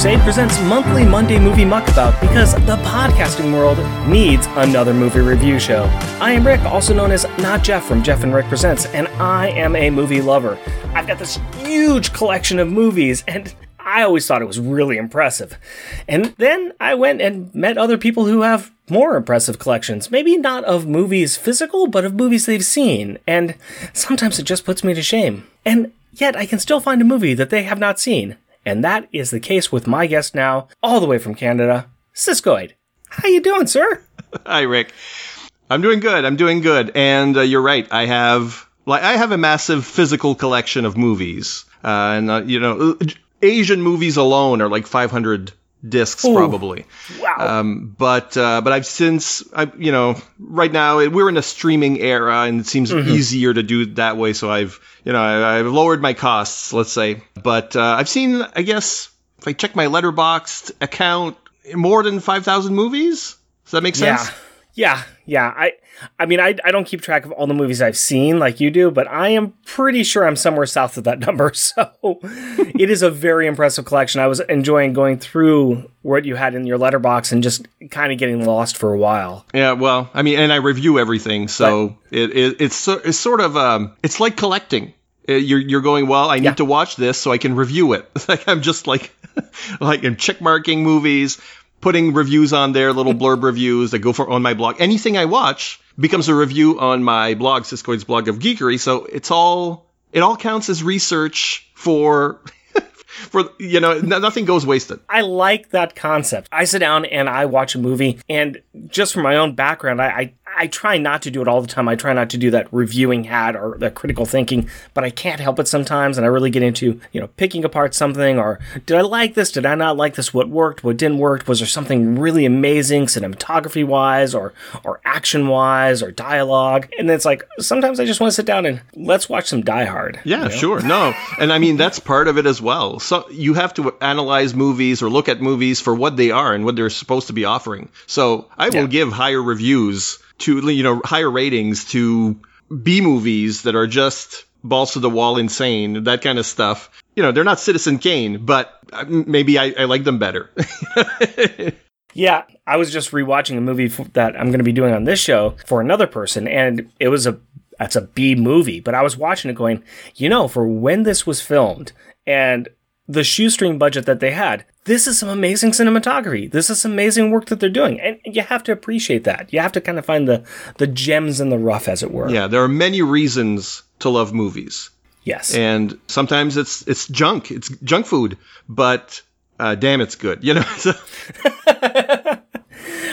Crusade presents monthly Monday Movie Muckabout because the podcasting world needs another movie review show. I am Rick, also known as Not Jeff from Jeff and Rick Presents, and I am a movie lover. I've got this huge collection of movies, and I always thought it was really impressive. And then I went and met other people who have more impressive collections. Maybe not of movies physical, but of movies they've seen. And sometimes it just puts me to shame. And yet I can still find a movie that they have not seen. And that is the case with my guest now, all the way from Canada, Siskoid. How you doing, sir? Hi, Rick. I'm doing good. I'm doing good. And uh, you're right. I have like I have a massive physical collection of movies. Uh, and uh, you know, Asian movies alone are like 500 discs Ooh, probably. Wow. Um, but uh, but I've since I you know right now we're in a streaming era and it seems mm-hmm. easier to do it that way. So I've you know I, have lowered my costs, let's say. But uh, I've seen I guess if I check my Letterboxd account, more than 5,000 movies. Does that make sense? Yeah. Yeah, yeah. I I mean, I, I don't keep track of all the movies I've seen like you do, but I am pretty sure I'm somewhere south of that number. So it is a very impressive collection. I was enjoying going through what you had in your Letterboxd and just kind of getting lost for a while. Yeah, well, I mean, and I review everything, so it, it, it's it's sort of um, it's like collecting. Uh, you're you're going well. I need yeah. to watch this so I can review it. like I'm just like like I'm check marking movies, putting reviews on there, little blurb reviews that go for on my blog. Anything I watch becomes a review on my blog, Siskoid's blog of geekery. So it's all it all counts as research for for you know nothing goes wasted. I like that concept. I sit down and I watch a movie, and just from my own background, I, I I try not to do it all the time. I try not to do that reviewing hat or that critical thinking, but I can't help it sometimes. And I really get into, you know, picking apart something or did I like this? Did I not like this? What worked? What didn't work? Was there something really amazing cinematography wise or, or action wise or dialogue? And then it's like, sometimes I just want to sit down and let's watch some Die Hard. Yeah, you know? sure. No. and I mean, that's part of it as well. So you have to analyze movies or look at movies for what they are and what they're supposed to be offering. So I will yeah. give higher reviews to you know higher ratings to B movies that are just balls to the wall insane, that kind of stuff. You know, they're not Citizen Kane, but maybe I, I like them better. yeah, I was just rewatching a movie that I'm going to be doing on this show for another person, and it was a that's a B movie, but I was watching it going, you know, for when this was filmed and the shoestring budget that they had, this is some amazing cinematography. This is some amazing work that they're doing. And you have to appreciate that. You have to kind of find the, the gems in the rough, as it were. Yeah, there are many reasons to love movies. Yes. And sometimes it's it's junk. It's junk food, but uh, damn, it's good. You know.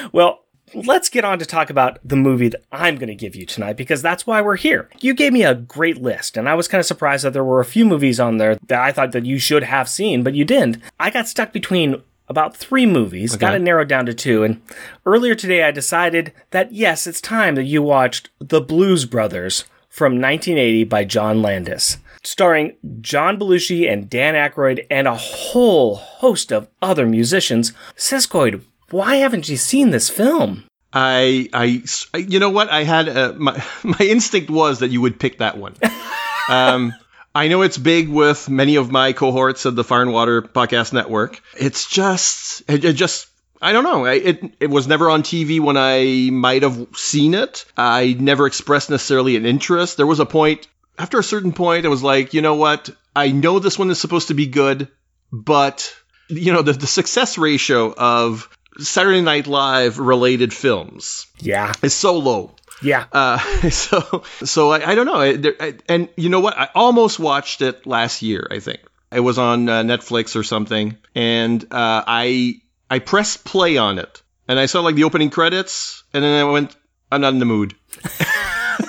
well, let's get on to talk about the movie that I'm going to give you tonight because that's why we're here. You gave me a great list, and I was kind of surprised that there were a few movies on there that I thought that you should have seen, but you didn't. I got stuck between about three movies, okay. got it narrowed down to two, and earlier today I decided that yes, it's time that you watched The Blues Brothers from 1980 by John Landis starring John Belushi and Dan Aykroyd and a whole host of other musicians. Siskoid, why haven't you seen this film? I, I, you know what? I had a, my my instinct was that you would pick that one. um, I know it's big with many of my cohorts of the Fire and Water Podcast Network. It's just, it, it just I don't know. It it was never on TV when I might have seen it. I never expressed necessarily an interest. There was a point after a certain point, I was like, you know what? I know this one is supposed to be good, but you know the the success ratio of Saturday Night Live related films. Yeah. Is so low. Yeah. Uh, so so I, I don't know. I, I, and you know what? I almost watched it last year. I think it was on uh, Netflix or something, and uh, I I pressed play on it, and I saw like the opening credits, and then I went, I'm not in the mood.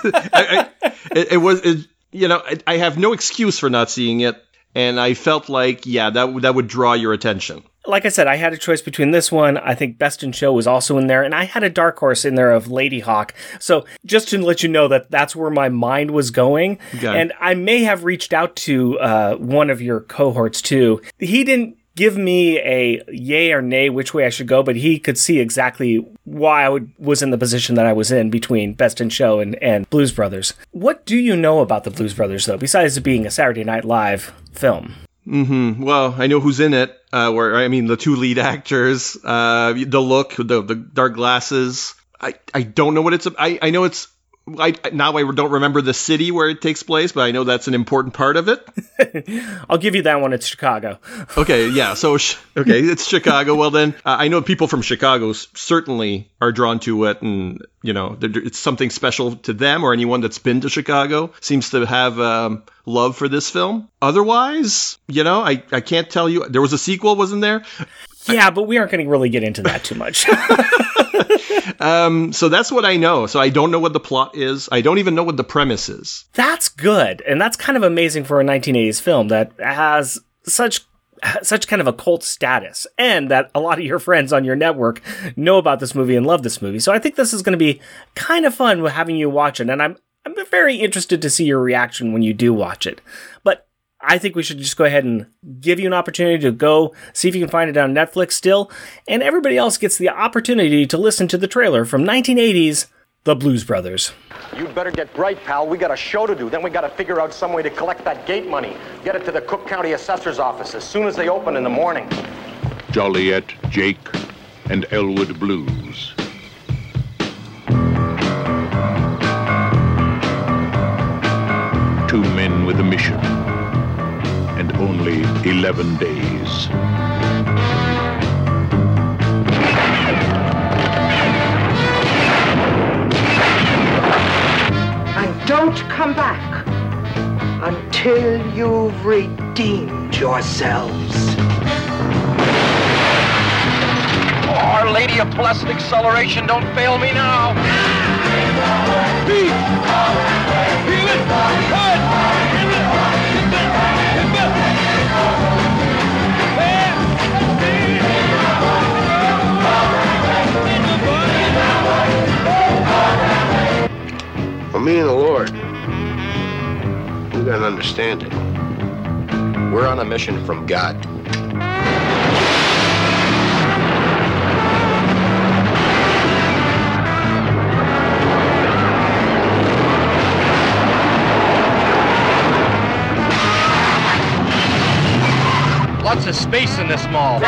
I, it, it, was it, you know I have no excuse for not seeing it, and I felt like yeah that that would draw your attention like I said, I had a choice between this one. I think Best in Show was also in there, and I had a dark horse in there of Ladyhawke. So just to let you know that that's where my mind was going, okay. and I may have reached out to uh, one of your cohorts too. He didn't give me a yay or nay which way I should go, but he could see exactly why I would, was in the position that I was in between Best in Show and, and Blues Brothers. What do you know about the Blues Brothers though, besides it being a Saturday Night Live film? Mm-hmm. Well, I know who's in it. Uh, where I mean, the two lead actors, uh, the look, the the dark glasses. I, I don't know what it's. I, I know it's I, now I don't remember the city where it takes place, but I know that's an important part of it. I'll give you that one. It's Chicago. okay, yeah. So okay, it's Chicago. Well, then uh, I know people from Chicago certainly are drawn to it, and you know it's something special to them or anyone that's been to Chicago seems to have um, love for this film. Otherwise, you know, I I can't tell you. There was a sequel, wasn't there? Yeah, but we aren't going to really get into that too much. um, so that's what I know. So I don't know what the plot is. I don't even know what the premise is. That's good, and that's kind of amazing for a 1980s film that has such such kind of a cult status and that a lot of your friends on your network know about this movie and love this movie. So I think this is going to be kind of fun with having you watch it and I'm I'm very interested to see your reaction when you do watch it. But I think we should just go ahead and give you an opportunity to go see if you can find it on Netflix still, and everybody else gets the opportunity to listen to the trailer from 1980's The Blues Brothers. You'd better get bright, pal. We got a show to do. Then we got to figure out some way to collect that gate money. Get it to the Cook County Assessor's office as soon as they open in the morning. Joliet, Jake, and Elwood Blues. Two men with a mission and only 11 days. And don't come back until you've redeemed yourselves. Our Lady of Blessed Acceleration, don't fail me now. Beat! Feel it! For me and the Lord, we gotta understand it. We're on a mission from God. Lots of space in this mall.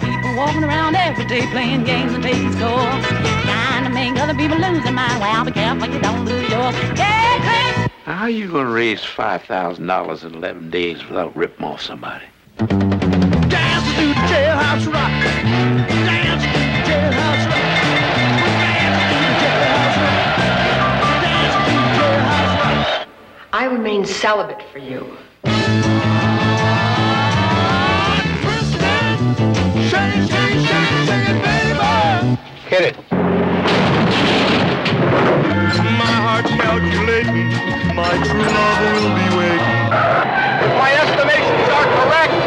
People walking around every day playing games and taking scores. Trying to make other people lose their mind. Well, be careful you don't lose yours. Yeah, How are you going to raise $5,000 in 11 days without ripping off somebody? Dance to the jailhouse rock. Dance to the jailhouse rock. I remain celibate for you. Hit it. Calculating, my true love will be waiting. If my estimations are correct,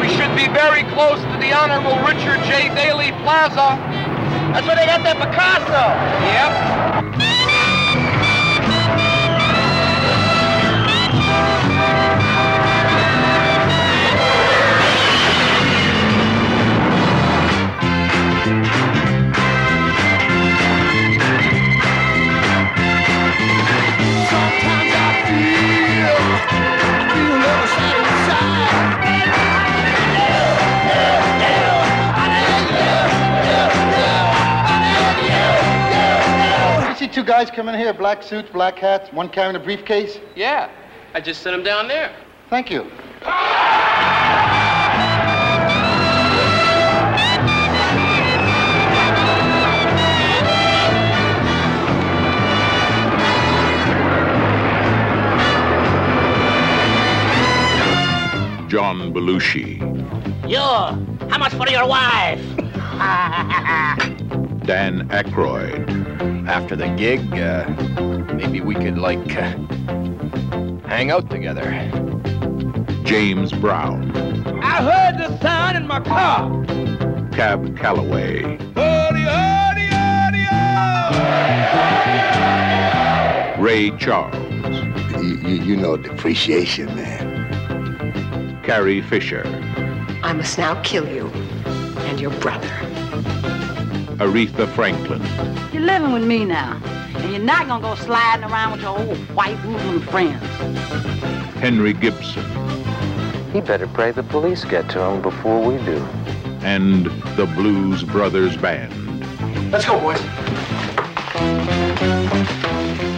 we should be very close to the Honorable Richard J. Daley Plaza. That's where they got that Picasso. Yep. Two guys coming here, black suits, black hats, one carrying a briefcase? Yeah, I just sent them down there. Thank you. John Belushi. You, how much for your wife? Dan Aykroyd. After the gig, uh, maybe we could, like, uh, hang out together. James Brown. I heard the sound in my car. Cab Calloway. Ray Charles. You, you, you know depreciation, man. Carrie Fisher. I must now kill you and your brother. Aretha Franklin. You're living with me now. And you're not gonna go sliding around with your old white woman friends. Henry Gibson, He better pray the police get to him before we do. and the Blues Brothers Band. Let's go, boys.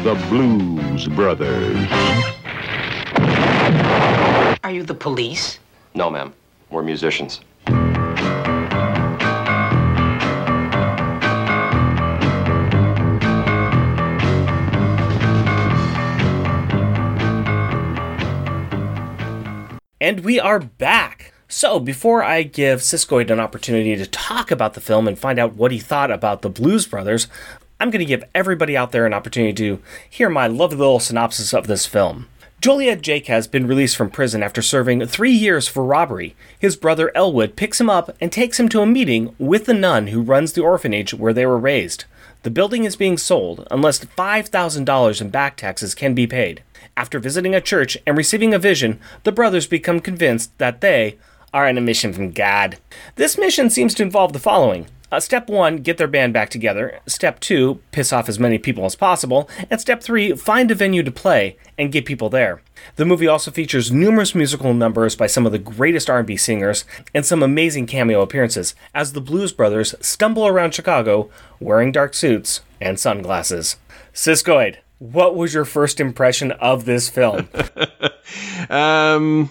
The Blues Brothers. Are you the police? No, ma'am. We're musicians. And we are back. So, before I give Siskoid an opportunity to talk about the film and find out what he thought about the Blues Brothers, I'm going to give everybody out there an opportunity to hear my lovely little synopsis of this film. Joliet Jake has been released from prison after serving three years for robbery. His brother Elwood picks him up and takes him to a meeting with the nun who runs the orphanage where they were raised. The building is being sold unless $5,000 in back taxes can be paid. After visiting a church and receiving a vision, the brothers become convinced that they are on a mission from God. This mission seems to involve the following. Uh, step one, get their band back together. Step two, piss off as many people as possible. And step three, find a venue to play and get people there. The movie also features numerous musical numbers by some of the greatest R&B singers and some amazing cameo appearances as the Blues Brothers stumble around Chicago wearing dark suits and sunglasses. Siskoid, what was your first impression of this film? Um,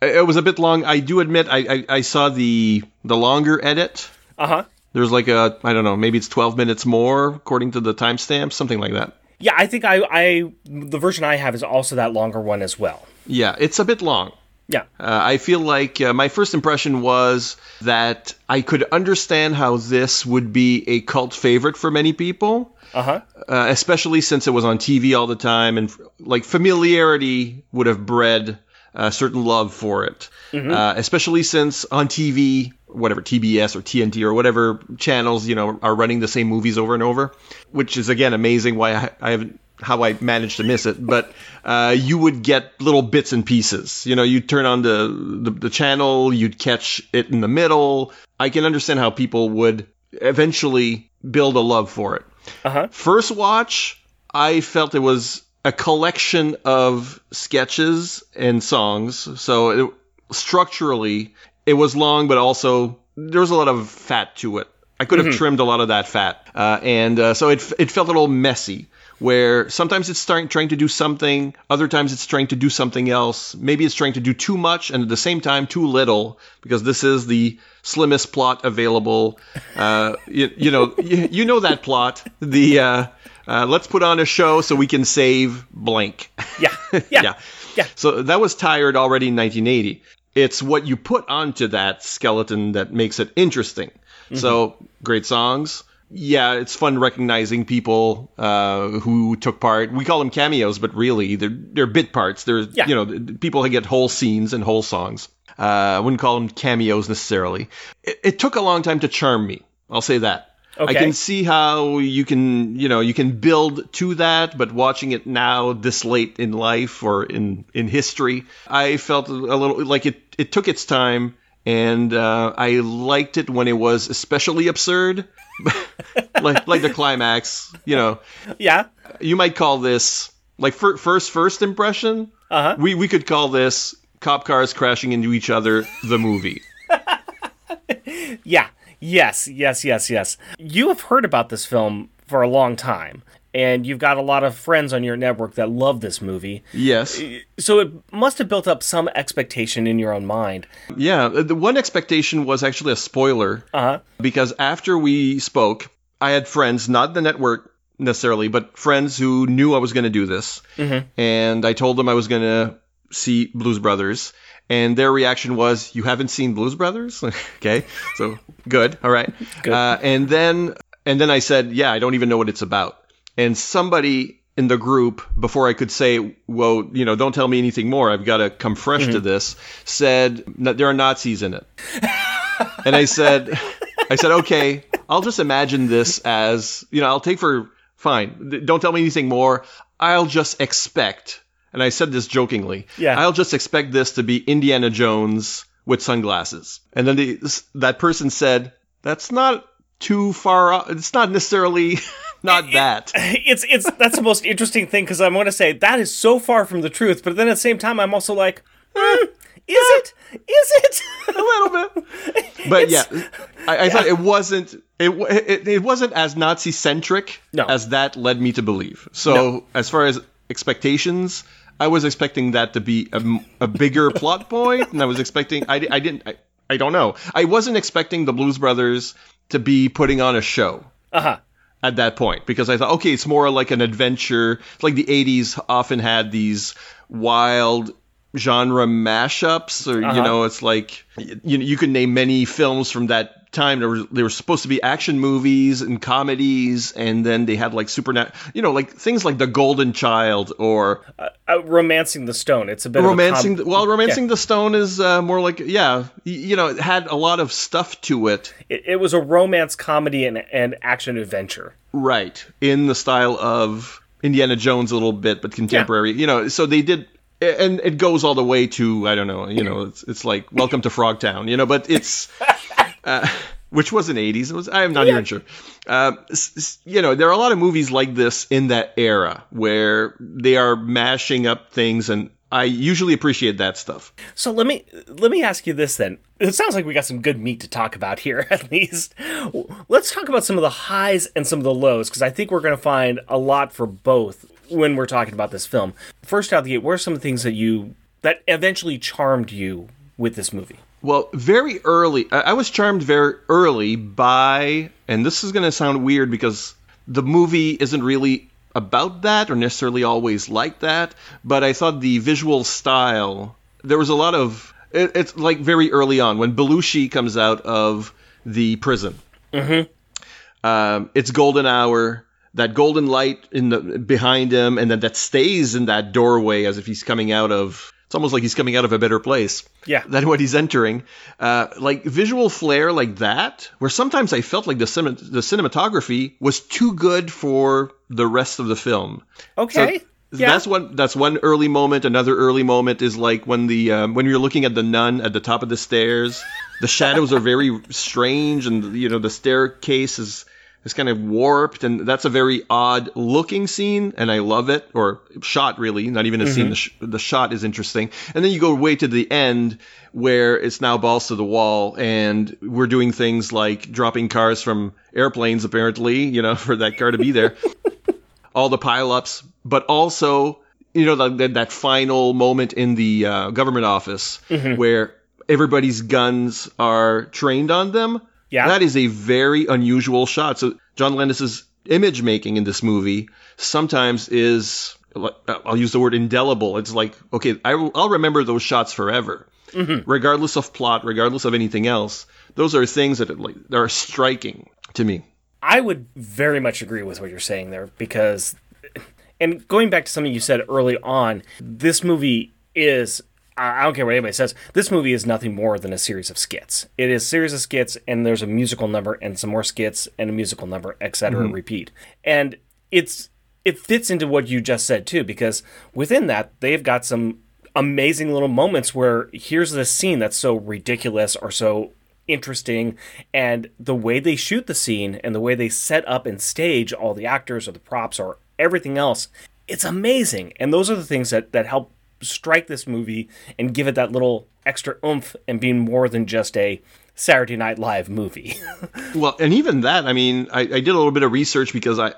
it was a bit long. I do admit I, I, I saw the the longer edit. Uh huh. There's like a I don't know maybe it's 12 minutes more according to the timestamp something like that. Yeah, I think I, I the version I have is also that longer one as well. Yeah, it's a bit long. Yeah. Uh, I feel like uh, my first impression was that I could understand how this would be a cult favorite for many people, Uh-huh. uh, especially since it was on TV all the time, and like familiarity would have bred a certain love for it. Mhm. Uh, especially since on TV, whatever TBS or TNT or whatever channels you know are running the same movies over and over, which is again amazing. Why I, I haven't how I managed to miss it, but uh, you would get little bits and pieces. You know, you'd turn on the, the the channel, you'd catch it in the middle. I can understand how people would eventually build a love for it. Uh-huh. First watch, I felt it was a collection of sketches and songs. So it, structurally, it was long, but also there was a lot of fat to it. I could have Mhm. trimmed a lot of that fat, uh, and uh, so it it felt a little messy. Where sometimes it's starting trying to do something, other times it's trying to do something else. Maybe it's trying to do too much and at the same time too little, because this is the slimmest plot available. Uh, you, you know, you, you know that plot. The uh, uh, let's put on a show so we can save blank. Yeah, yeah, yeah. So that was tired already in 1980. It's what you put onto that skeleton that makes it interesting. So great songs. Yeah, it's fun recognizing people uh, who took part. We call them cameos, but really they're they're bit parts. They're you know people who get whole scenes and whole songs. Uh, I wouldn't call them cameos necessarily. It, it took a long time to charm me. I'll say that. Okay. I can see how you can, you know, you can build to that, but watching it now, this late in life or in in history, I felt a little like it. It took its time, and uh, I liked it when it was especially absurd, like like the climax. You know, Yeah. you might call this like fir- first first impression. Uh-huh. We we could call this cop cars crashing into each other, the movie. Yeah. Yes, yes, yes, yes. You have heard about this film for a long time, and you've got a lot of friends on your network that love this movie. Yes. So it must have built up some expectation in your own mind. Yeah, the one expectation was actually a spoiler. Uh-huh. Because after we spoke, I had friends, not the network necessarily, but friends who knew I was going to do this. Mhm. And I told them I was going to see Blues Brothers. And their reaction was, "You haven't seen Blues Brothers? okay, so good, all right." Uh, and then, and then I said, "Yeah, I don't even know what it's about." And somebody in the group, before I could say, "Well, you know, don't tell me anything more. I've got to come fresh to Mhm. this," said, "There are Nazis in it." and I said, I said, okay, I'll just imagine this as, you know, I'll take for fine. Don't tell me anything more. I'll just expect, and I said this jokingly. Yeah. I'll just expect this to be Indiana Jones with sunglasses. And then the, that person said, that's not too far. o- It's not necessarily not that. It's it's that's the most interesting thing because I'm going to say that is so far from the truth, but then at the same time, I'm also like, hmm, is it? Is it? a little bit. But yeah, I, I thought it wasn't it, it it wasn't as Nazi centric No. as that led me to believe. So as far as expectations, I was expecting that to be a bigger plot point, and I was expecting I, I didn't I, I don't know I wasn't expecting the Blues Brothers to be putting on a show Uh huh. At that point because I thought, okay, it's more like an adventure. It's like the 80s often had these wild genre mashups, or, Uh-huh. you know, it's like, you, you can name many films from that time. There were, they were supposed to be action movies and comedies, and then they had like supernatural, you know, like things like The Golden Child or Uh, romancing the stone. It's a bit Romancing. Of a the, well, Romancing Yeah. the Stone is uh, more like, yeah, y- you know, it had a lot of stuff to it. It, it was a romance comedy and, and action adventure. Right. In the style of Indiana Jones a little bit, but contemporary. You know, so they did and it goes all the way to I don't know, you know, it's it's like Welcome to Frogtown, you know, but it's uh, which was in 80s. It was I'm not even sure. Uh, you know, there are a lot of movies like this in that era where they are mashing up things and I usually appreciate that stuff. So let me let me ask you this then. It sounds like we got some good meat to talk about here, at least. Let's talk about some of the highs and some of the lows, because I think we're going to find a lot for both when we're talking about this film. First out the gate, what are some of the things that you that eventually charmed you with this movie? Well, very early, I I was charmed very early by, and this is going to sound weird because the movie isn't really about that or necessarily always like that, but I thought the visual style, there was a lot of, it, it's like very early on when Belushi comes out of the prison. Mm-hmm. Um, it's golden hour. That golden light in the behind him, and then that stays in that doorway as if he's coming out of. It's almost like he's coming out of a better place Yeah. than what he's entering. Uh, like visual flair like that, where sometimes I felt like the cin- the cinematography was too good for the rest of the film. Okay. So Yeah. That's one. That's one early moment. Another early moment is like when the um, when you're looking at the nun at the top of the stairs. The shadows are very strange, and you know the staircase is is kind of warped, and that's a very odd looking scene, and I love it. Or shot really, not even a scene. Mhm. The, sh- the shot is interesting, and then you go way to the end where it's now balls to the wall, and we're doing things like dropping cars from airplanes, apparently, you know, for that car to be there all the pileups, but also you know that that, that final moment in the uh, government office Mhm. where everybody's guns are trained on them. Yeah. that is a very unusual shot. So John Landis's image making in this movie sometimes is I'll use the word indelible. It's like okay, I will, I'll remember those shots forever, Mhm. regardless of plot, regardless of anything else. Those are things that like that are striking to me. I would very much agree with what you're saying there because, and going back to something you said early on, this movie is. I don't care what anybody says. This movie is nothing more than a series of skits. It is a series of skits, and there's a musical number, and some more skits, and a musical number, etc. Mhm. Repeat, and it's it fits into what you just said too, because within that they've got some amazing little moments where here's this scene that's so ridiculous or so interesting and the way they shoot the scene and the way they set up and stage all the actors or the props or everything else it's amazing and those are the things that that help strike this movie and give it that little extra oomph and being more than just a Saturday Night Live movie. Well, and even that, I mean, I, I did a little bit of research because I,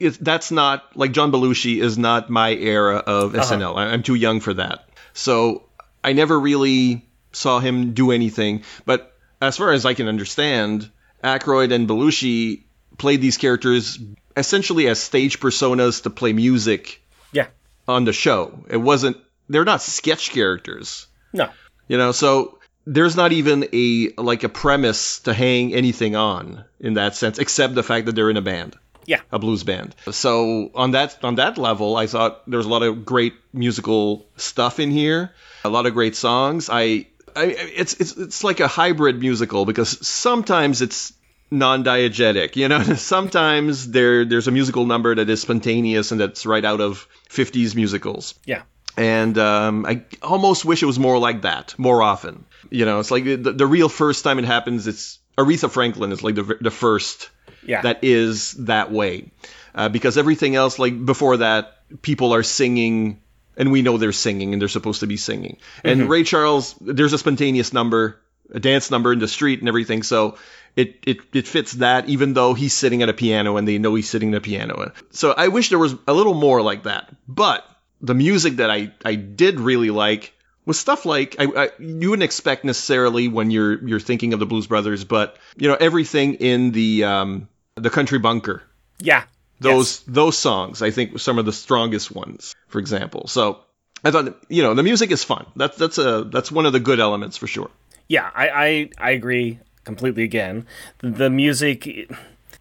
it, that's not like John Belushi is not my era of Uh-huh. SNL. I, I'm too young for that, so I never really saw him do anything. But as far as I can understand, Aykroyd and Belushi played these characters essentially as stage personas to play music yeah. on the show. It wasn't. They're not sketch characters. No. You know, so there's not even a like a premise to hang anything on in that sense, except the fact that they're in a band. Yeah. A blues band. So on that on that level, I thought there's a lot of great musical stuff in here, a lot of great songs. I, I it's it's it's like a hybrid musical because sometimes it's non-diegetic, you know. sometimes there there's a musical number that is spontaneous and that's right out of 50s musicals Yeah. And um, I almost wish it was more like that more often. You know, it's like the, the real first time it happens. It's Aretha Franklin is like the the first Yeah. that is that way. Uh, because everything else, like before that, people are singing, and we know they're singing, and they're supposed to be singing. And Mhm. Ray Charles, there's a spontaneous number, a dance number in the street, and everything. So it, it it fits that, even though he's sitting at a piano, and they know he's sitting at a piano. So I wish there was a little more like that. But the music that I I did really like was stuff like I, I you wouldn't expect necessarily when you're you're thinking of the Blues Brothers, but you know everything in the um, the Country Bunker. Yeah. Those those songs I think were some of the strongest ones, for example. So I thought you know the music is fun. That's that's a that's one of the good elements for sure. Yeah, I, I, I agree completely again. The music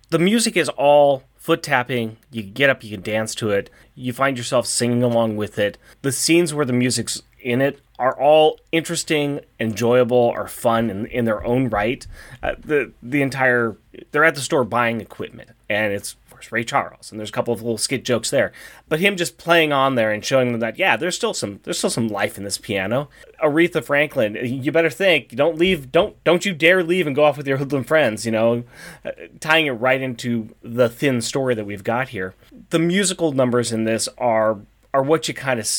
the music is all foot tapping. You get up, you can dance to it. You find yourself singing along with it. The scenes where the music's in it are all interesting, enjoyable, or fun in, in their own right. Uh, the the entire they're at the store buying equipment, and it's course Ray Charles, and there's a couple of little skit jokes there. But him just playing on there and showing them that yeah, there's still some there's still some life in this piano. Aretha Franklin, you better think, don't leave, don't don't you dare leave and go off with your hoodlum friends. You know, uh, tying it right into the thin story that we've got here. The musical numbers in this are are what you kind of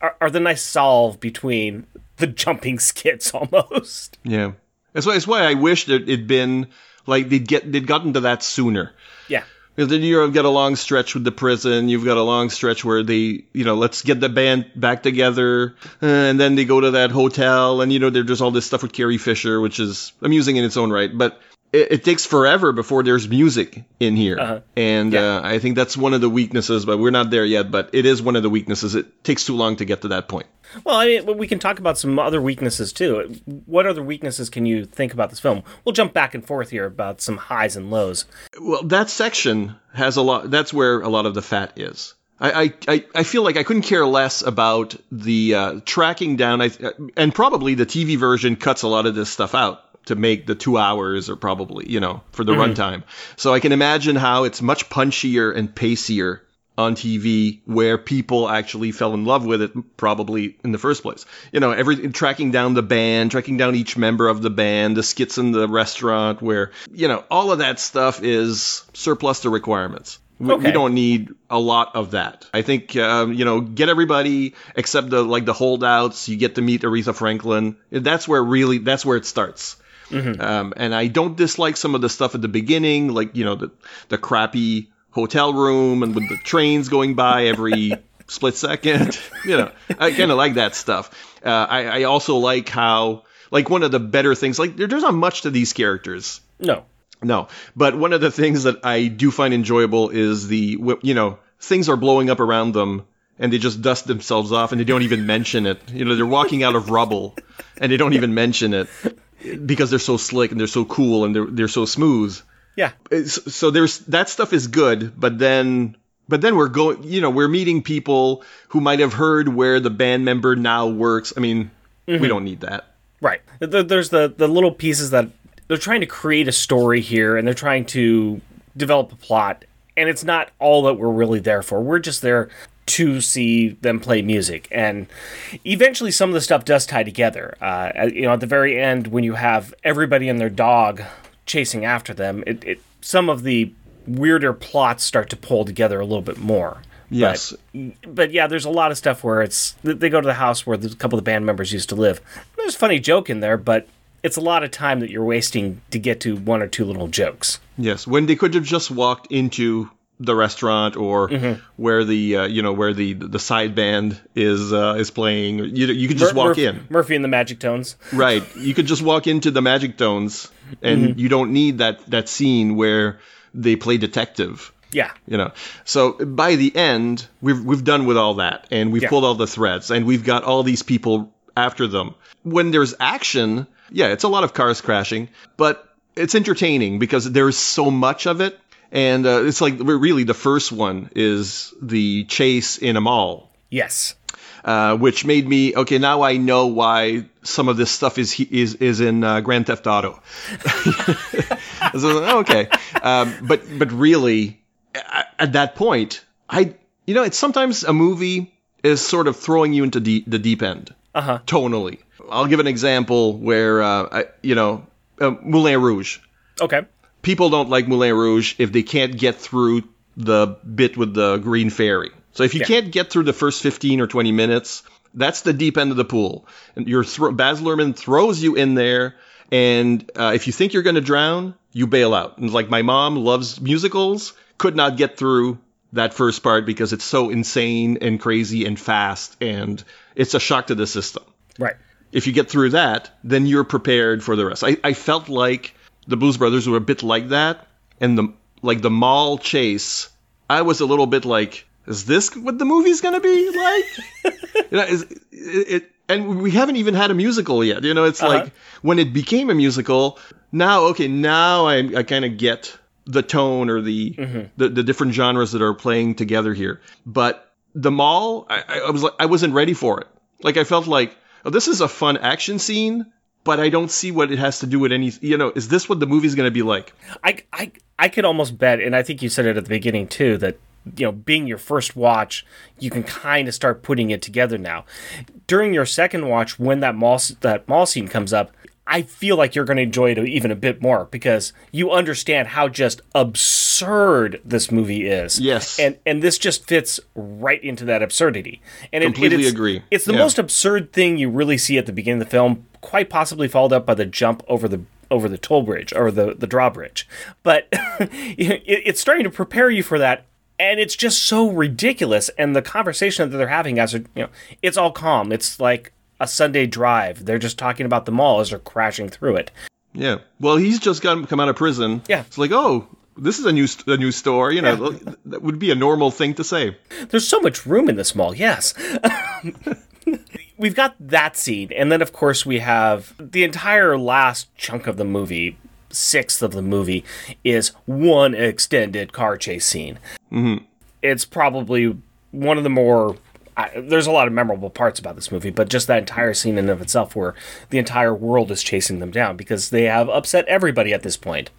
are, are the nice solve between the jumping skits almost. Yeah, that's why that's why I wish that it'd been like they'd get they'd gotten to that sooner. Yeah. Because then you've got a long stretch with the prison. You've got a long stretch where they, you know, let's get the band back together, uh, and then they go to that hotel, and you know, there's just all this stuff with Carrie Fisher, which is amusing in its own right. But it, it takes forever before there's music in here, Uh-huh. and uh, I think that's one of the weaknesses. But we're not there yet. But it is one of the weaknesses. It takes too long to get to that point. Well, I mean, we can talk about some other weaknesses too. What other weaknesses can you think about this film? We'll jump back and forth here about some highs and lows. Well, that section has a lot. That's where a lot of the fat is. I, I, I- I feel like I couldn't care less about the uh, tracking down. I, and probably the TV version cuts a lot of this stuff out to make the two hours or probably, you know, for the Mhm. runtime. So I can imagine how it's much punchier and pacier on TV where people actually fell in love with it probably in the first place. You know, every tracking down the band, tracking down each member of the band, the skits in the restaurant where, you know, all of that stuff is surplus to requirements. We, we don't need a lot of that. I think um, you know, get everybody except the like the holdouts. You get to meet Aretha Franklin. That's where really that's where it starts. Um, and I don't dislike some of the stuff at the beginning, like you know the the crappy hotel room and with the trains going by every split second. You know, I kind of like that stuff. Uh, I, I also like how like one of the better things like there, there's not much to these characters. No. No, but one of the things that I do find enjoyable is the you know things are blowing up around them and they just dust themselves off and they don't even mention it. You know, they're walking out of rubble and they don't even mention it because they're so slick and they're so cool and they're they're so smooth. Yeah. It's- so there's that stuff is good, but then but then we're going you know we're meeting people who might have heard where the band member now works. I mean, Mhm. we don't need that. Right. There's the the little pieces that they're trying to create a story here, and they're trying to develop a plot, and it's not all that we're really there for. We're just there to see them play music, and eventually some of the stuff does tie together. Uh, you know, at the very end, when you have everybody and their dog chasing after them, it, it some of the weirder plots start to pull together a little bit more. Yes. But, but yeah, there's a lot of stuff where it's they go to the house where a couple of the band members used to live. There's a funny joke in there, but it's a lot of time that you're wasting to get to one or two little jokes. Yes, when they could have just walked into the restaurant or Mhm. where the uh, you know where the the side band is uh, is playing. You you could just Mur- walk Murphy, in. Murphy and the Magic Tones. Right. You could just walk into the Magic Tones, and Mhm. you don't need that that scene where they play detective. Yeah. You know. So by the end, we've we've done with all that, and we've Yeah. pulled all the threads, and we've got all these people after them. When there's action, yeah, it's a lot of cars crashing, but it's entertaining because there's so much of it, and uh, it's like really the first one is the chase in a mall Yes. uh, which made me okay. Now I know why some of this stuff is is is in uh, Grand Theft Auto. so, okay, um, but but really, at, at that point, I you know, it's sometimes a movie is sort of throwing you into de- the deep end Uh huh. tonally. I'll give an example where uh, I, you know uh, Moulin Rouge. Okay. People don't like Moulin Rouge if they can't get through the bit with the green fairy. So if you Yeah. can't get through the first 15 or 20 minutes, that's the deep end of the pool. And your thro- Baz Luhrmann throws you in there, and uh, if you think you're going to drown, you bail out. And like my mom loves musicals, could not get through that first part because it's so insane and crazy and fast, and it's a shock to the system Right. if you get through that, then you're prepared for the rest. I, I felt like the Blues Brothers were a bit like that, and the like the mall chase. I was a little bit like, is this what the movie's gonna be like? you know, is it, it? And we haven't even had a musical yet. You know, it's Uh-huh. like when it became a musical. Now, okay, now I I kind of get the tone or the, the the different genres that are playing together here. But the mall, I, I- I was like, I wasn't ready for it. Like I felt like, oh, this is a fun action scene, but I don't see what it has to do with any. You know, is this what the movie's going to be like? I, I, I could almost bet, and I think you said it at the beginning too, that you know, being your first watch, you can kind of start putting it together now. During your second watch, when that mall that mall scene comes up, I feel like you're going to enjoy it even a bit more because you understand how just absurd this movie is. Yes. and and this just fits right into that absurdity. And it- it, Completely it's- agree. It's the Yeah. most absurd thing you really see at the beginning of the film, quite possibly followed up by the jump over the over the toll bridge or the the drawbridge. But it, it's starting to prepare you for that, and it's just so ridiculous. And the conversation that they're having as you know, it's all calm. It's like a Sunday drive. They're just talking about the mall as they're crashing through it. Yeah. Well, he's just got come out of prison. Yeah. It's like, oh, this is a new a new store. You know, that would be a normal thing to say. There's so much room in this mall, yes. We've got that scene, and then of course we have the entire last chunk of the movie, sixth of the movie, is one extended car chase scene. Mm-hmm. It's probably one of the more. I, there's a lot of memorable parts about this movie, but just that entire scene in and of itself, where the entire world is chasing them down because they have upset everybody at this point.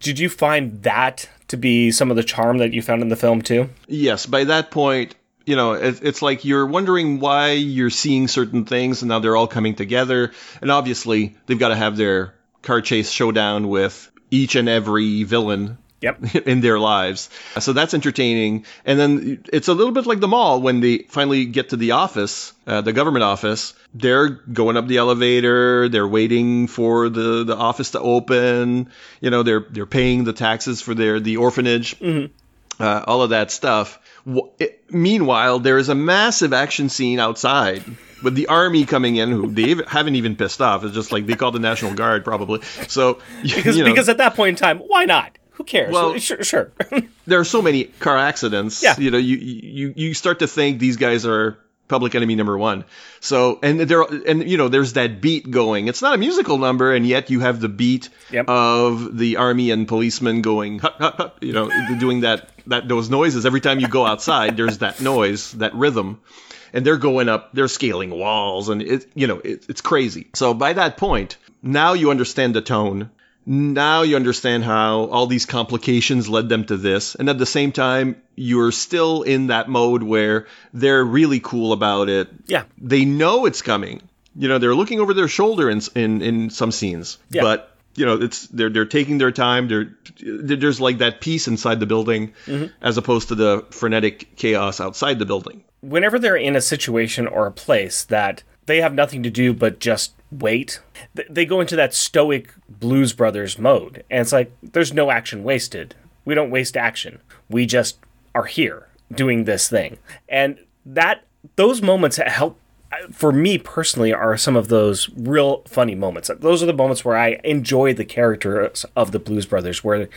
Did you find that to be some of the charm that you found in the film too? Yes, by that point, you know, it, it's like you're wondering why you're seeing certain things, and now they're all coming together. And obviously, they've got to have their car chase showdown with each and every villain. Yep. in their lives. So that's entertaining. And then it's a little bit like the mall when they finally get to the office, uh, the government office. They're going up the elevator. They're waiting for the, the office to open. You know, they're they're paying the taxes for their the orphanage uh, all of that stuff. W- it- meanwhile, there is a massive action scene outside with the army coming in, who they haven't even pissed off. It's just like they call the National Guard, probably. So because you know, because at that point in time, why not? Who cares? Well- sure, sure. there are so many car accidents. Yeah. You know, you you you start to think these guys are public enemy number one. So and there and you know there's that beat going. It's not a musical number, and yet you have the beat of the army and policemen going, hut, hut, hut, you know, doing that that those noises every time you go outside. there's that noise, that rhythm. And they're going up, they're scaling walls, and it, you know, it, it's crazy. So by that point, now you understand the tone now you understand how all these complications led them to this. And at the same time, you're still in that mode where they're really cool about it. Yeah. They know it's coming. You know, they're looking over their shoulder in in, in some scenes. Yeah. But you know, it's they're they're taking their time. They're there's like that peace inside the building Mhm. as opposed to the frenetic chaos outside the building. Whenever they're in a situation or a place that they have nothing to do but just wait, they go into that stoic Blues Brothers mode, and it's like there's no action wasted. We don't waste action. We just are here doing this thing, and that those moments help for me personally are some of those real funny moments. Those are the moments where I enjoy the characters of the Blues Brothers. Where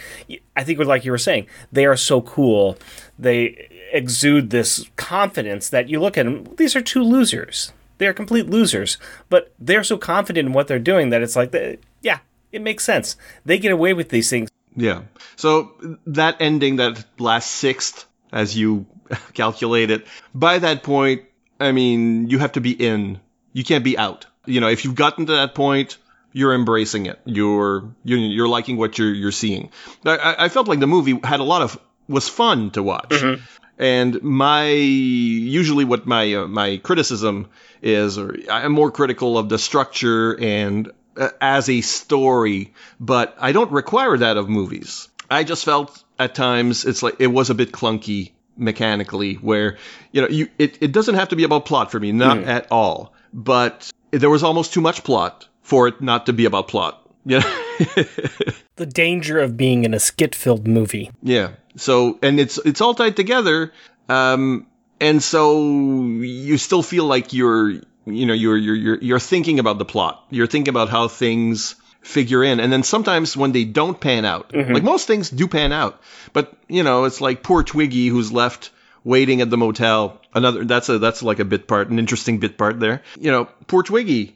I think, like you were saying, they are so cool. They exude this confidence that you look at them. These are two losers. They are complete losers, but they're so confident in what they're doing that it's like, yeah, it makes sense. They get away with these things. Yeah. So that ending, that last sixth, as you calculate it, by that point, I mean, you have to be in. You can't be out. You know, if you've gotten to that point, you're embracing it. You're you're, you're liking what you're you're seeing. I- I, I felt like the movie had a lot of was fun to watch. Mm-hmm. And my usually what my uh, my criticism is, or I'm more critical of the structure and uh, as a story, but I don't require that of movies. I just felt at times it's like it was a bit clunky mechanically where you know you it, it doesn't have to be about plot for me not Mm. at all but there was almost too much plot for it not to be about plot yeah The danger of being in a skit-filled movie. Yeah. So and it's it's all tied together, um, and so you still feel like you're you know you're you're you're you're thinking about the plot. You're thinking about how things figure in, and then sometimes when they don't pan out, Mhm. like most things do pan out, but you know it's like poor Twiggy who's left waiting at the motel. Another that's a that's like a bit part, an interesting bit part there. You know, poor Twiggy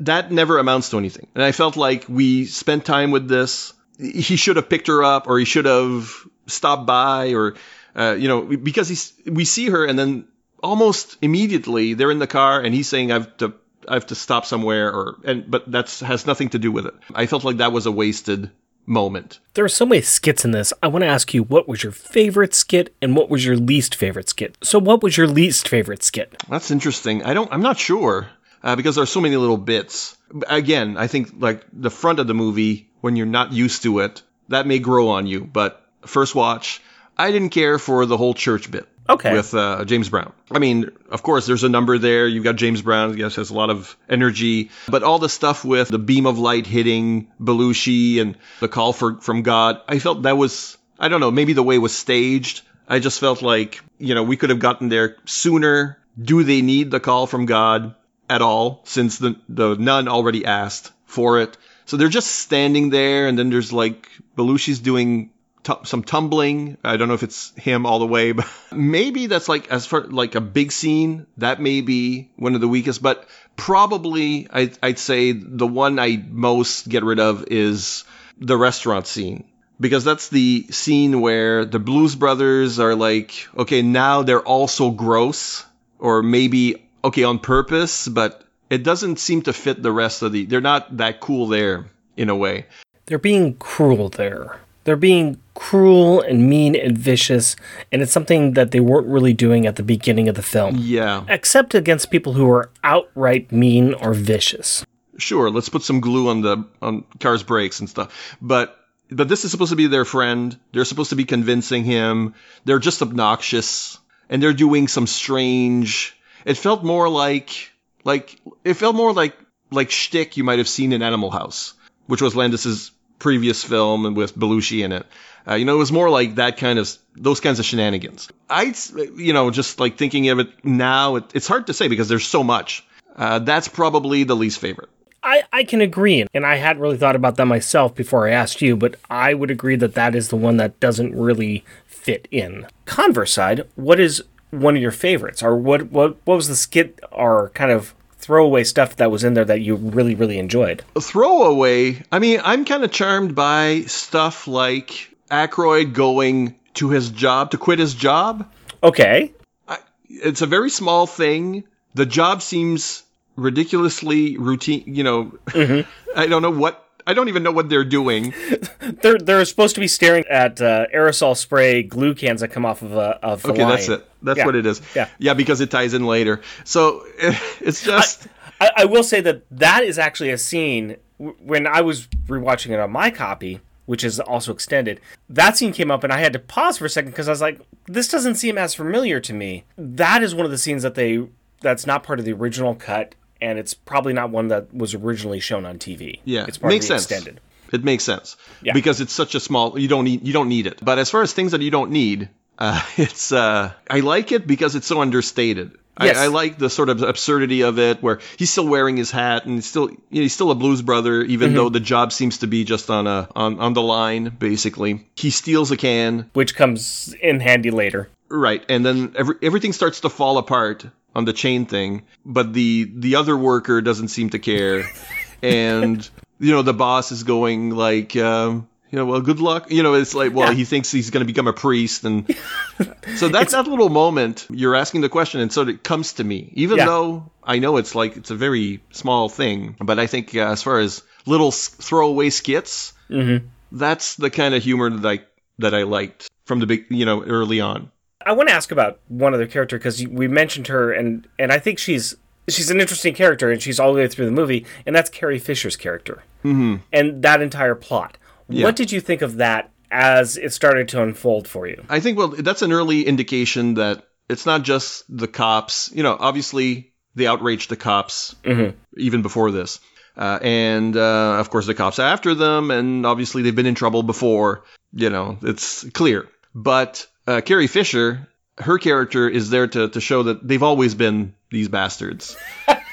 that never amounts to anything. And I felt like we spent time with this. He should have picked her up, or he should have stopped by, or uh, you know, because he's we see her, and then almost immediately they're in the car, and he's saying, "I've to." I have to stop somewhere, or and but that's has nothing to do with it. I felt like that was a wasted moment. There are so many skits in this. I want to ask you, what was your favorite skit and what was your least favorite skit? So, what was your least favorite skit? That's interesting. I don't. I'm not sure uh, because there's so many little bits. Again, I think like the front of the movie when you're not used to it, that may grow on you. But first watch, I didn't care for the whole church bit. Okay. With uh, James Brown. I mean, of course, there's a number there. You've got James Brown. I guess has a lot of energy. But all the stuff with the beam of light hitting Belushi and the call for from God, I felt that was I don't know. Maybe the way it was staged. I just felt like you know we could have gotten there sooner. Do they need the call from God at all? Since the the nun already asked for it. So they're just standing there, and then there's like Belushi's doing tu- some tumbling. I don't know if it's him all the way, but maybe that's like as far like a big scene. That may be one of the weakest, but probably I'd, I'd say the one I most get rid of is the restaurant scene because that's the scene where the Blues Brothers are like, okay, now they're all so gross, or maybe okay on purpose, but it doesn't seem to fit the rest of the. They're not that cool there in a way. They're being cruel there. They're being cruel and mean and vicious, and it's something that they weren't really doing at the beginning of the film. Yeah. Except against people who are outright mean or vicious. Sure, let's put some glue on the on cars' brakes and stuff. But but this is supposed to be their friend. They're supposed to be convincing him. They're just obnoxious, and they're doing some strange. It felt more like like it felt more like like shtick you might have seen in Animal House, which was Landis's previous film and with Belushi in it. Uh, you know, it was more like that kind of those kinds of shenanigans. I, you know, just like thinking of it now, it, it's hard to say because there's so much. Uh, that's probably the least favorite. I, I can agree, and I hadn't really thought about that myself before I asked you, but I would agree that that is the one that doesn't really fit in. Converse side, what is one of your favorites, or what what what was the skit or kind of throwaway stuff that was in there that you really really enjoyed? throwaway. I mean, I'm kind of charmed by stuff like Aykroyd going to his job to quit his job. Okay. I, it's a very small thing. The job seems ridiculously routine. You know, mm-hmm. I don't know what. I don't even know what they're doing. They're they're supposed to be staring at uh, aerosol spray glue cans that come off of a of Okay, that's it. That's Yeah. what it is. Yeah. Yeah, because it ties in later. So it's just. I, I will say that that is actually a scene when I was rewatching it on my copy, which is also extended. That scene came up, and I had to pause for a second because I was like, "This doesn't seem as familiar to me." That is one of the scenes that they that's not part of the original cut, and it's probably not one that was originally shown on TV. Yeah, it's part makes sense. extended. It makes sense Yeah. because it's such a small. You don't need. You don't need it. But as far as things that you don't need, uh, it's. Uh, I like it because it's so understated. Yes. I, I like the sort of absurdity of it, where he's still wearing his hat and he's still you know, he's still a blues brother, even Mhm. though the job seems to be just on a on, on the line. Basically, he steals a can, which comes in handy later. Right, and then every, everything starts to fall apart on the chain thing, but the the other worker doesn't seem to care, and you know the boss is going like, um, you know, well, good luck. You know, it's like, well, he thinks he's going to become a priest, and so that's that little moment. You're asking the question, and so it comes to me, even Yeah. though I know it's like it's a very small thing, but I think uh, as far as little s- throwaway skits, Mm-hmm. that's the kind of humor that I that I liked from the big, you know, early on. I want to ask about one other character because we mentioned her, and and I think she's she's an interesting character, and she's all the way through the movie, and that's Carrie Fisher's character, hmm and that entire plot. Yeah. What did you think of that as it started to unfold for you? I think well, that's an early indication that it's not just the cops. You know, obviously they outraged the cops Mhm. even before this, uh, and uh, of course the cops after them, and obviously they've been in trouble before. You know, it's clear. But uh, Carrie Fisher, her character is there to to show that they've always been these bastards.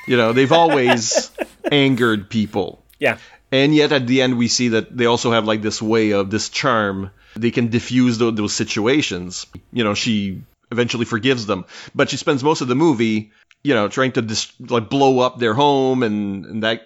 you know, they've always angered people. Yeah. And yet at the end, we see that they also have like this way of this charm. They can diffuse tho- those situations. You know, she eventually forgives them, but she spends most of the movie, you know, trying to dis- like blow up their home, and, and that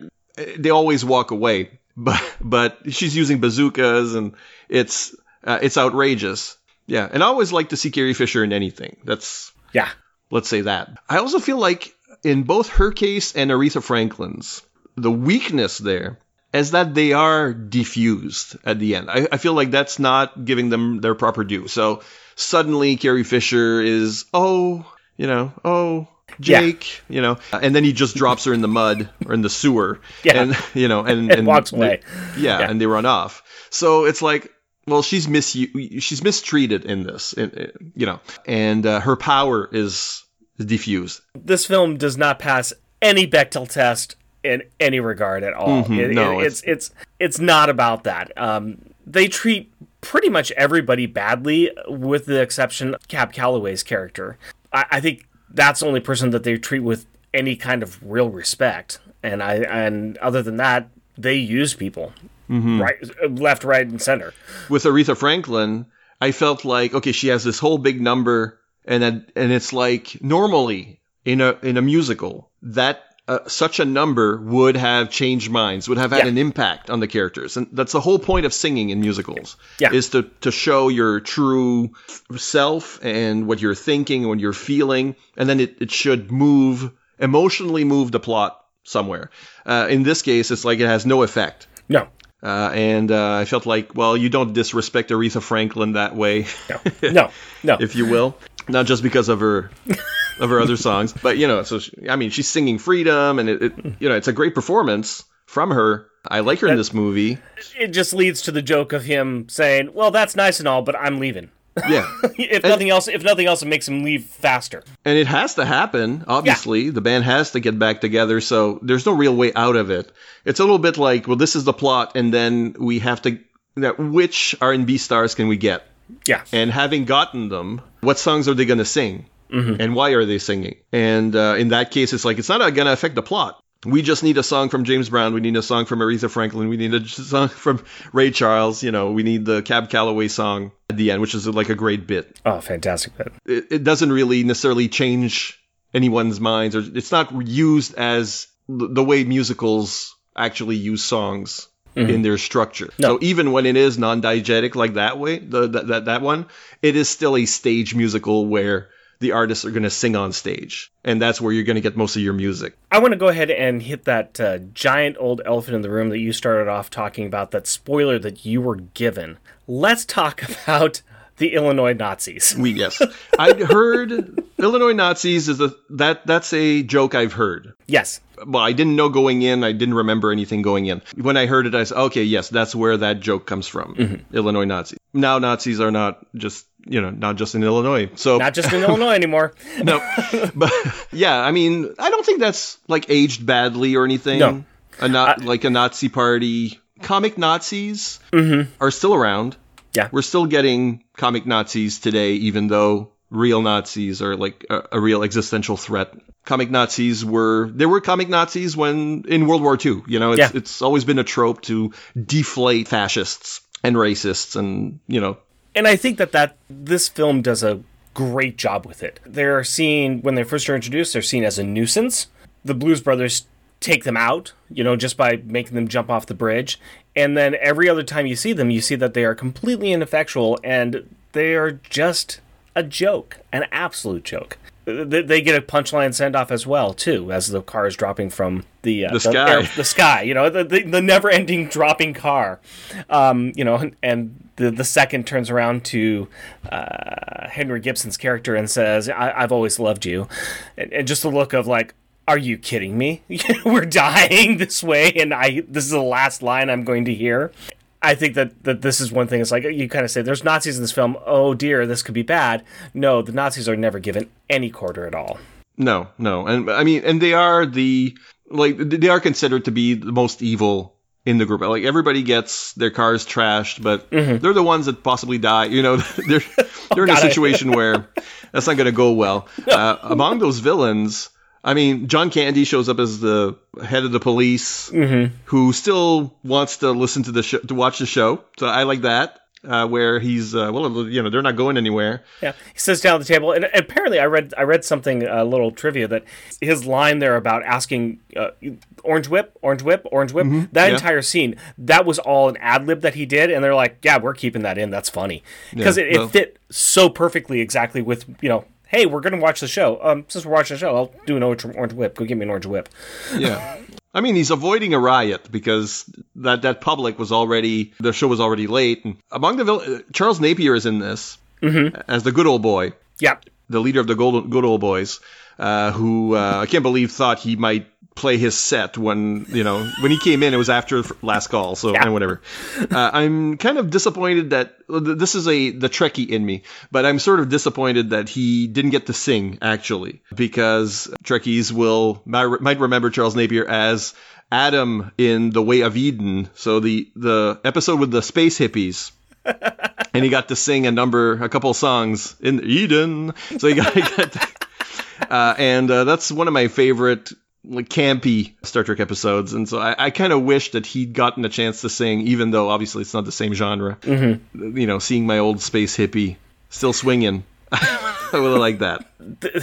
they always walk away. But but she's using bazookas, and it's uh, it's outrageous. Yeah, and I always like to see Carrie Fisher in anything. That's Yeah. let's say that. I also feel like in both her case and Aretha Franklin's, the weakness there is that they are diffused at the end. I, I feel like that's not giving them their proper due. So suddenly Carrie Fisher is, oh, you know, oh, Yeah. Jake, you know, and then he just drops her in the mud or in the sewer, Yeah. and you know, and, And walks away. yeah, Yeah. and they run off. So it's like, well, she's mis she's mistreated in this, you know, and uh, her power is diffused. This film does not pass any Bechdel test in any regard at all. Mhm, It- no, it- it's it's it's not about that. Um, they treat pretty much everybody badly, with the exception of Cab Calloway's character. I, I think that's the only person that they treat with any kind of real respect. And I and other than that, they use people Mhm. right, left, right, and center. With Aretha Franklin, I felt like okay, she has this whole big number, and then, and it's like normally in a in a musical that. Uh, such a number would have changed minds, would have had Yeah. an impact on the characters, and that's the whole point of singing in musicals. Yeah. is to to show your true self and what you're thinking, what you're feeling, and then it, it should move emotionally move the plot somewhere. Uh, in this case, it's like it has no effect. No. Uh, and uh, I felt like, well, you don't disrespect Aretha Franklin that way. No, no, no. if you will, not just because of her of her other songs, but you know, so she, I mean, she's singing "Freedom," and it, it, you know, it's a great performance from her. I like her in this movie. It just leads to the joke of him saying, "Well, that's nice and all, but I'm leaving." Yeah, if nothing else, if nothing else, it makes him leave faster. and it has to happen. Obviously, the band has to get back together, so there's no real way out of it. It's a little bit like, well, this is the plot, and then we have to. That which R and B stars can we get? Yeah. And having gotten them, what songs are they going to sing? Mhm. And why are they singing? And uh, in that case, it's like, it's not going to affect the plot. We just need a song from James Brown. We need a song from Aretha Franklin. We need a song from Ray Charles. You know, we need the Cab Calloway song at the end, which is like a great bit. Oh, fantastic bit. It, it doesn't really necessarily change anyone's minds, or it's not used as the way musicals actually use songs Mhm. in their structure. So even when it is non-diegetic like that way, the, that, that that one, it is still a stage musical where the artists are going to sing on stage, and that's where you're going to get most of your music. I want to go ahead and hit that uh, giant old elephant in the room that you started off talking about, that spoiler that you were given. Let's talk about the Illinois Nazis. We yes, I heard Illinois Nazis is a that that's a joke I've heard. Yes. Well, I didn't know going in. I didn't remember anything going in. When I heard it, I said, "Okay, yes, that's where that joke comes from." Mm-hmm. Illinois Nazis. Now Nazis are not just you know not just in Illinois. So Not just in Illinois anymore. no, but yeah, I mean, I don't think that's like aged badly or anything. No. a not like a Nazi party. Comic Nazis Mhm. are still around. Yeah, we're still getting comic Nazis today, even though real Nazis are like a, a real existential threat. Comic Nazis were there were comic Nazis when in World War II. You know, it's Yeah. it's always been a trope to deflate fascists and racists, and you know, And I think that, that this film does a great job with it. They're seen, when they first are introduced, they're seen as a nuisance. The Blues Brothers take them out, you know, just by making them jump off the bridge. And then every other time you see them, you see that they are completely ineffectual and they are just a joke, an absolute joke. They get a punchline send off as well, too, as the car is dropping from the uh, The sky. the sky. You know, the, the, the never ending dropping car. Um, you know, and, and the the second turns around to uh, Henry Gibson's character and says, I, "I've always loved you," and, and just the look of like, are you kidding me? We're dying this way, and I this is the last line I'm going to hear. I think that, that this is one thing. It's like you kind of say, "There's Nazis in this film. Oh dear, this could be bad." No, the Nazis are never given any quarter at all. No, no, and I mean, and they are the like they are considered to be the most evil in the group. Like everybody gets their cars trashed, but Mm-hmm. they're the ones that possibly die. You know, they're they're in a situation where that's not going to go well. Uh, among those villains, I mean, John Candy shows up as the head of the police, Mm-hmm. who still wants to listen to the show, to watch the show. So I like that. Uh, where he's uh, well, you know, they're not going anywhere. Yeah, he sits down at the table, and apparently, I read I read something a little trivia that his line there about asking uh, orange whip, orange whip, orange whip. That Mm-hmm. yeah. entire scene, that was all an ad lib that he did, and they're like, "Yeah, we're keeping that in. That's funny because Yeah, it, it well- fit so perfectly, exactly with you know." Hey, we're gonna watch the show. Um, since we're watching the show, I'll do an orange, orange whip. Go get me an orange whip. Yeah. I mean, he's avoiding a riot because that that public was already the show was already late. And among the uh, Charles Napier is in this as the good old boy, Yeah, the leader of the good, good old boys, uh, who uh, I can't believe thought he might play his set when you know when he came in. It was after last call, so and whatever. Uh, I'm kind of disappointed that this is a the Trekkie in me, but I'm sort of disappointed that he didn't get to sing actually because Trekkies will might remember Charles Napier as Adam in The Way of Eden. So the the episode with the space hippies. and he got to sing a number, a couple songs in Eden. So he got, he got to- uh, and uh, that's one of my favorite like campy Star Trek episodes. And so I, I kind of wish that he'd gotten a chance to sing, even though obviously it's not the same genre. Mhm. You know, seeing my old space hippie still swinging. I would have liked that.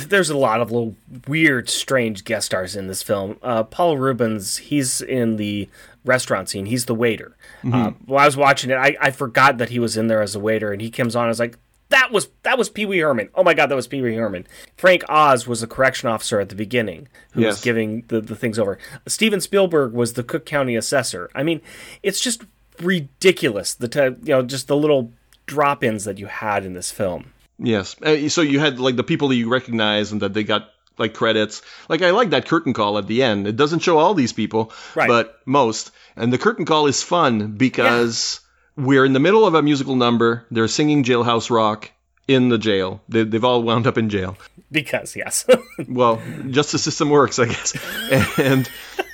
there's a lot of little weird, strange guest stars in this film. Uh, Paul Reubens, he's in the restaurant scene. He's the waiter. Uh, while I was watching it, I, I forgot that he was in there as a waiter, and he comes on. I was like, that was that was Pee Wee Herman. Oh my god, that was Pee Wee Herman. Frank Oz was the correction officer at the beginning who was giving the, the things over. Steven Spielberg was the Cook County assessor. I mean, it's just ridiculous. The you know just the little drop-ins that you had in this film. Yes. Uh, so you had like the people that you recognize and that they got like credits. Like I like that curtain call at the end. It doesn't show all these people, Right. but most. And the curtain call is fun because we're in the middle of a musical number. They're singing Jailhouse Rock in the jail. They, they've all wound up in jail. Because yes. Well, justice system works, I guess. And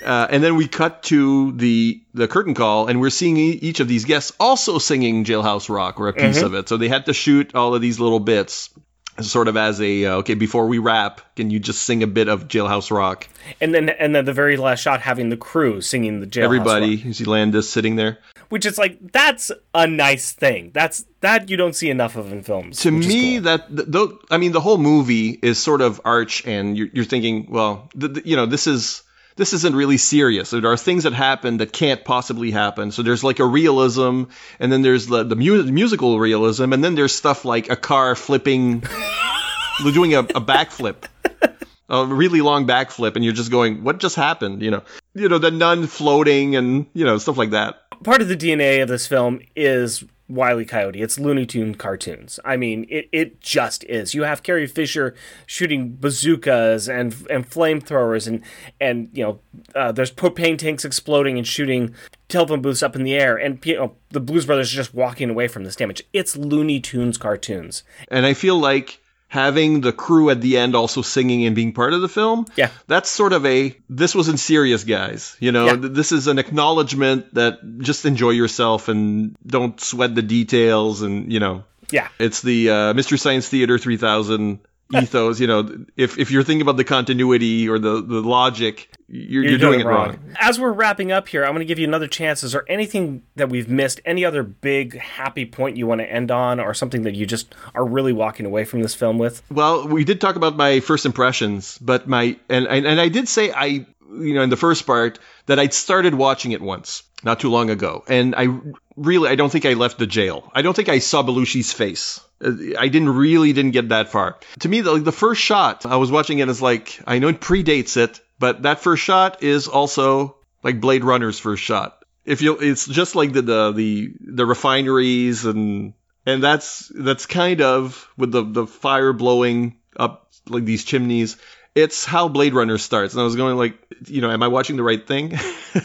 uh, and then we cut to the the curtain call, and we're seeing each of these guests also singing Jailhouse Rock or a piece Mhm. of it. So they had to shoot all of these little bits, sort of as a uh, okay. Before we wrap, can you just sing a bit of Jailhouse Rock? and then and then the very last shot having the crew singing the jailhouse Everybody, Rock, you see Landis sitting there. Which is like that's a nice thing. That's that you don't see enough of in films to me cool. that th- th- i mean the whole movie is sort of arch and you're, you're thinking well th- th- you know this is this isn't really serious. There are things that happen that can't possibly happen. So there's like a realism and then there's the, the mu- musical realism and then there's stuff like a car flipping doing a, a backflip a really long backflip and you're just going what just happened? You know? You know the nun floating and you know stuff like that part of the dna of this film is Wile E. Coyote. It's Looney Tune cartoons. I mean, it, it just is. You have Carrie Fisher shooting bazookas and and flamethrowers, and and you know, uh, there's propane tanks exploding and shooting telephone booths up in the air, and you know, the Blues Brothers are just walking away from this damage. It's Looney Tunes cartoons. And I feel like having the crew at the end also singing and being part of the film, Yeah. that's sort of a this wasn't serious, guys. You know, Yeah. th- this is an acknowledgement that just enjoy yourself and don't sweat the details. And you know, Yeah. it's the uh, Mystery Science Theater 3000 ethos. You know, if if you're thinking about the continuity or the the logic, you're, you're, doing, it wrong. As we're wrapping up here, I'm going to give you another chance. Is there anything that we've missed? Any other big happy point you want to end on, or something that you just are really walking away from this film with? Well, we did talk about my first impressions, but my and and, and I did say I you know in the first part that I'd started watching it once not too long ago, and I really I don't think I left the jail. I don't think I saw Belushi's face. Uh, I didn't really didn't get that far. To me, the, the first shot I was watching it is like I know it predates it, but that first shot is also like Blade Runner's first shot. If you, it's just like the the the, the refineries and and that's that's kind of with the the fire blowing up like these chimneys it's how Blade Runner starts. And I was going like, you know, am I watching the right thing?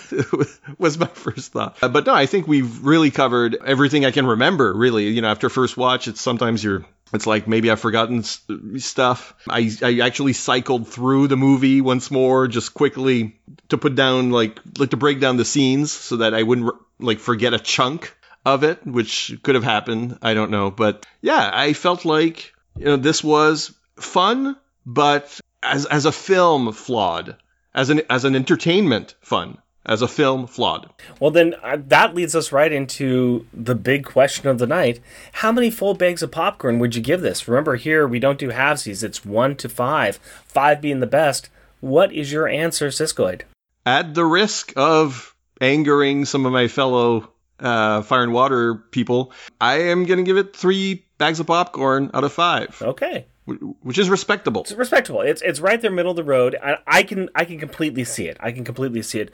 was my first thought. Uh, but no, I think we've really covered everything I can remember. Really, you know, after first watch, it's sometimes you're it's like maybe I've forgotten stuff. I, I actually cycled through the movie once more, just quickly to put down like like to break down the scenes so that I wouldn't like forget a chunk of it, which could have happened. I don't know, but yeah, I felt like you know this was fun, but as as a film flawed, as an as an entertainment fun, as a film flawed. Well, then uh, that leads us right into the big question of the night: How many full bags of popcorn would you give this? Remember, here we don't do halvesies; it's one to five, five being the best. What is your answer, Siskoid? At the risk of angering some of my fellow uh, fire and water people, I am going to give it three bags of popcorn out of five. Okay which is respectable. It's respectable. It's it's right there, middle of the road. I, I can I can completely see it. I can completely see it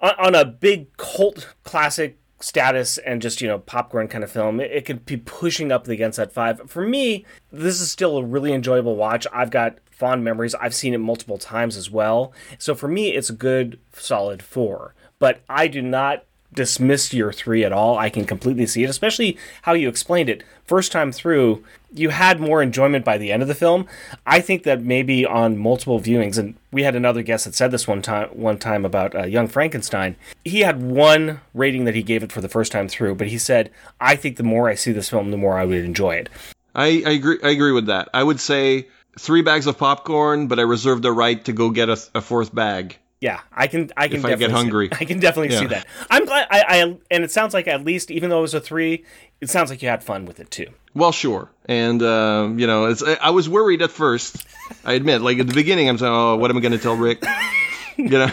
on, on, a big cult classic status and just you know popcorn kind of film. It, it could be pushing up against that five. For me, this is still a really enjoyable watch. I've got fond memories. I've seen it multiple times as well. So for me, it's a good solid four. But I do not dismiss your three at all. I can completely see it, especially how you explained it. First time through, you had more enjoyment by the end of the film. I think that maybe on multiple viewings, and we had another guest that said this one time one time about uh, Young Frankenstein. He had one rating that he gave it for the first time through, but he said, "I think the more I see this film, the more I would enjoy it." I, I agree. I agree with that. I would say three bags of popcorn, but I reserve the right to go get a, a fourth bag yeah, I can. I can. If I get hungry, I can definitely yeah. see that. I'm glad. I, I and it sounds like at least, even though it was a three, it sounds like you had fun with it too. Well, sure, and uh, you know, it's. I was worried at first. I admit, like at the beginning, I'm saying, "Oh, what am I going to tell Rick?" you know,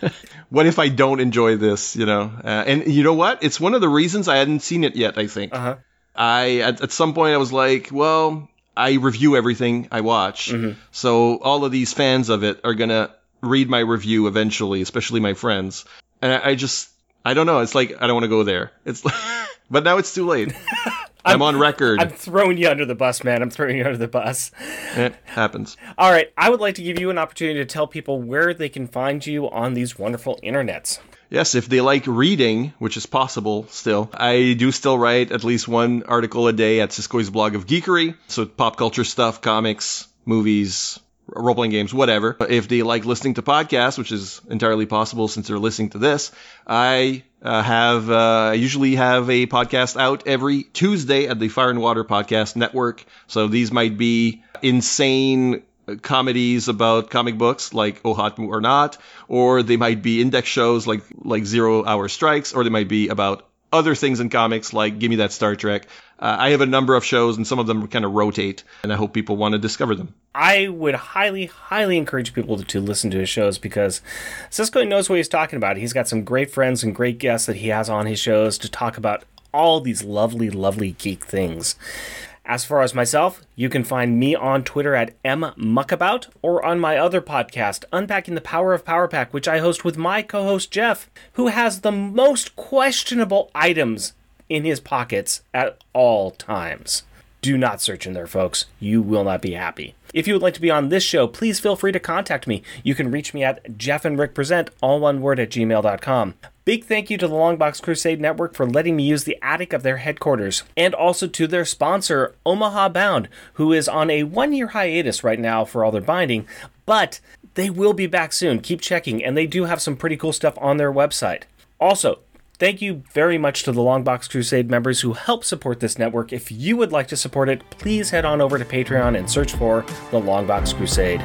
what if I don't enjoy this? You know, uh, and you know what? It's one of the reasons I hadn't seen it yet. I think. Uh-huh. I at, at some point I was like, well, I review everything I watch, mm-hmm. so all of these fans of it are gonna read my review eventually, especially my friends. And I, I just, I don't know. It's like I don't want to go there. It's, but now it's too late. I'm, I'm, on record. I'm throwing you under the bus, man. I'm throwing you under the bus. It happens. All right. I would like to give you an opportunity to tell people where they can find you on these wonderful internets. Yes, if they like reading, which is possible still, I do still write at least one article a day at Siskoid's blog of geekery. So pop culture stuff, comics, movies, role playing games, whatever. If they like listening to podcasts, which is entirely possible since they're listening to this, I uh, have uh, I usually have a podcast out every Tuesday at the Fire and Water Podcast Network. So these might be insane comedies about comic books like Oh Hot or Not, or they might be index shows like like Zero Hour Strikes, or they might be about other things in comics like Give Me That Star Trek. Uh, I have a number of shows, and some of them kind of rotate, and I hope people want to discover them. I would highly, highly encourage people to, to listen to his shows because Cisco knows what he's talking about. He's got some great friends and great guests that he has on his shows to talk about all these lovely, lovely geek things. As far as myself, you can find me on Twitter at mmuckabout or on my other podcast, Unpacking the Power of Power Pack, which I host with my co host Jeff, who has the most questionable items in his pockets at all times. Do not search in there, folks. You will not be happy. If you would like to be on this show, please feel free to contact me. You can reach me at Jeff and Rick Present, all one word at gmail.com. Big thank you to the Longbox Crusade Network for letting me use the attic of their headquarters, and also to their sponsor, Omaha Bound, who is on a one year hiatus right now for all their binding, but they will be back soon. Keep checking, and they do have some pretty cool stuff on their website. Also, Thank you very much to the Longbox Crusade members who help support this network. If you would like to support it, please head on over to Patreon and search for the Longbox Crusade.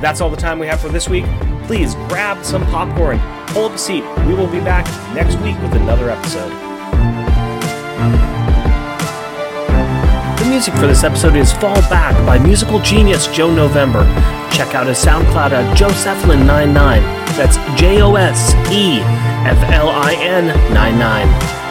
That's all the time we have for this week. Please grab some popcorn, pull up a seat. We will be back next week with another episode. The music for this episode is Fall Back by musical genius Joe November. Check out his SoundCloud at Joseflin99. That's J O S E F L I N 99.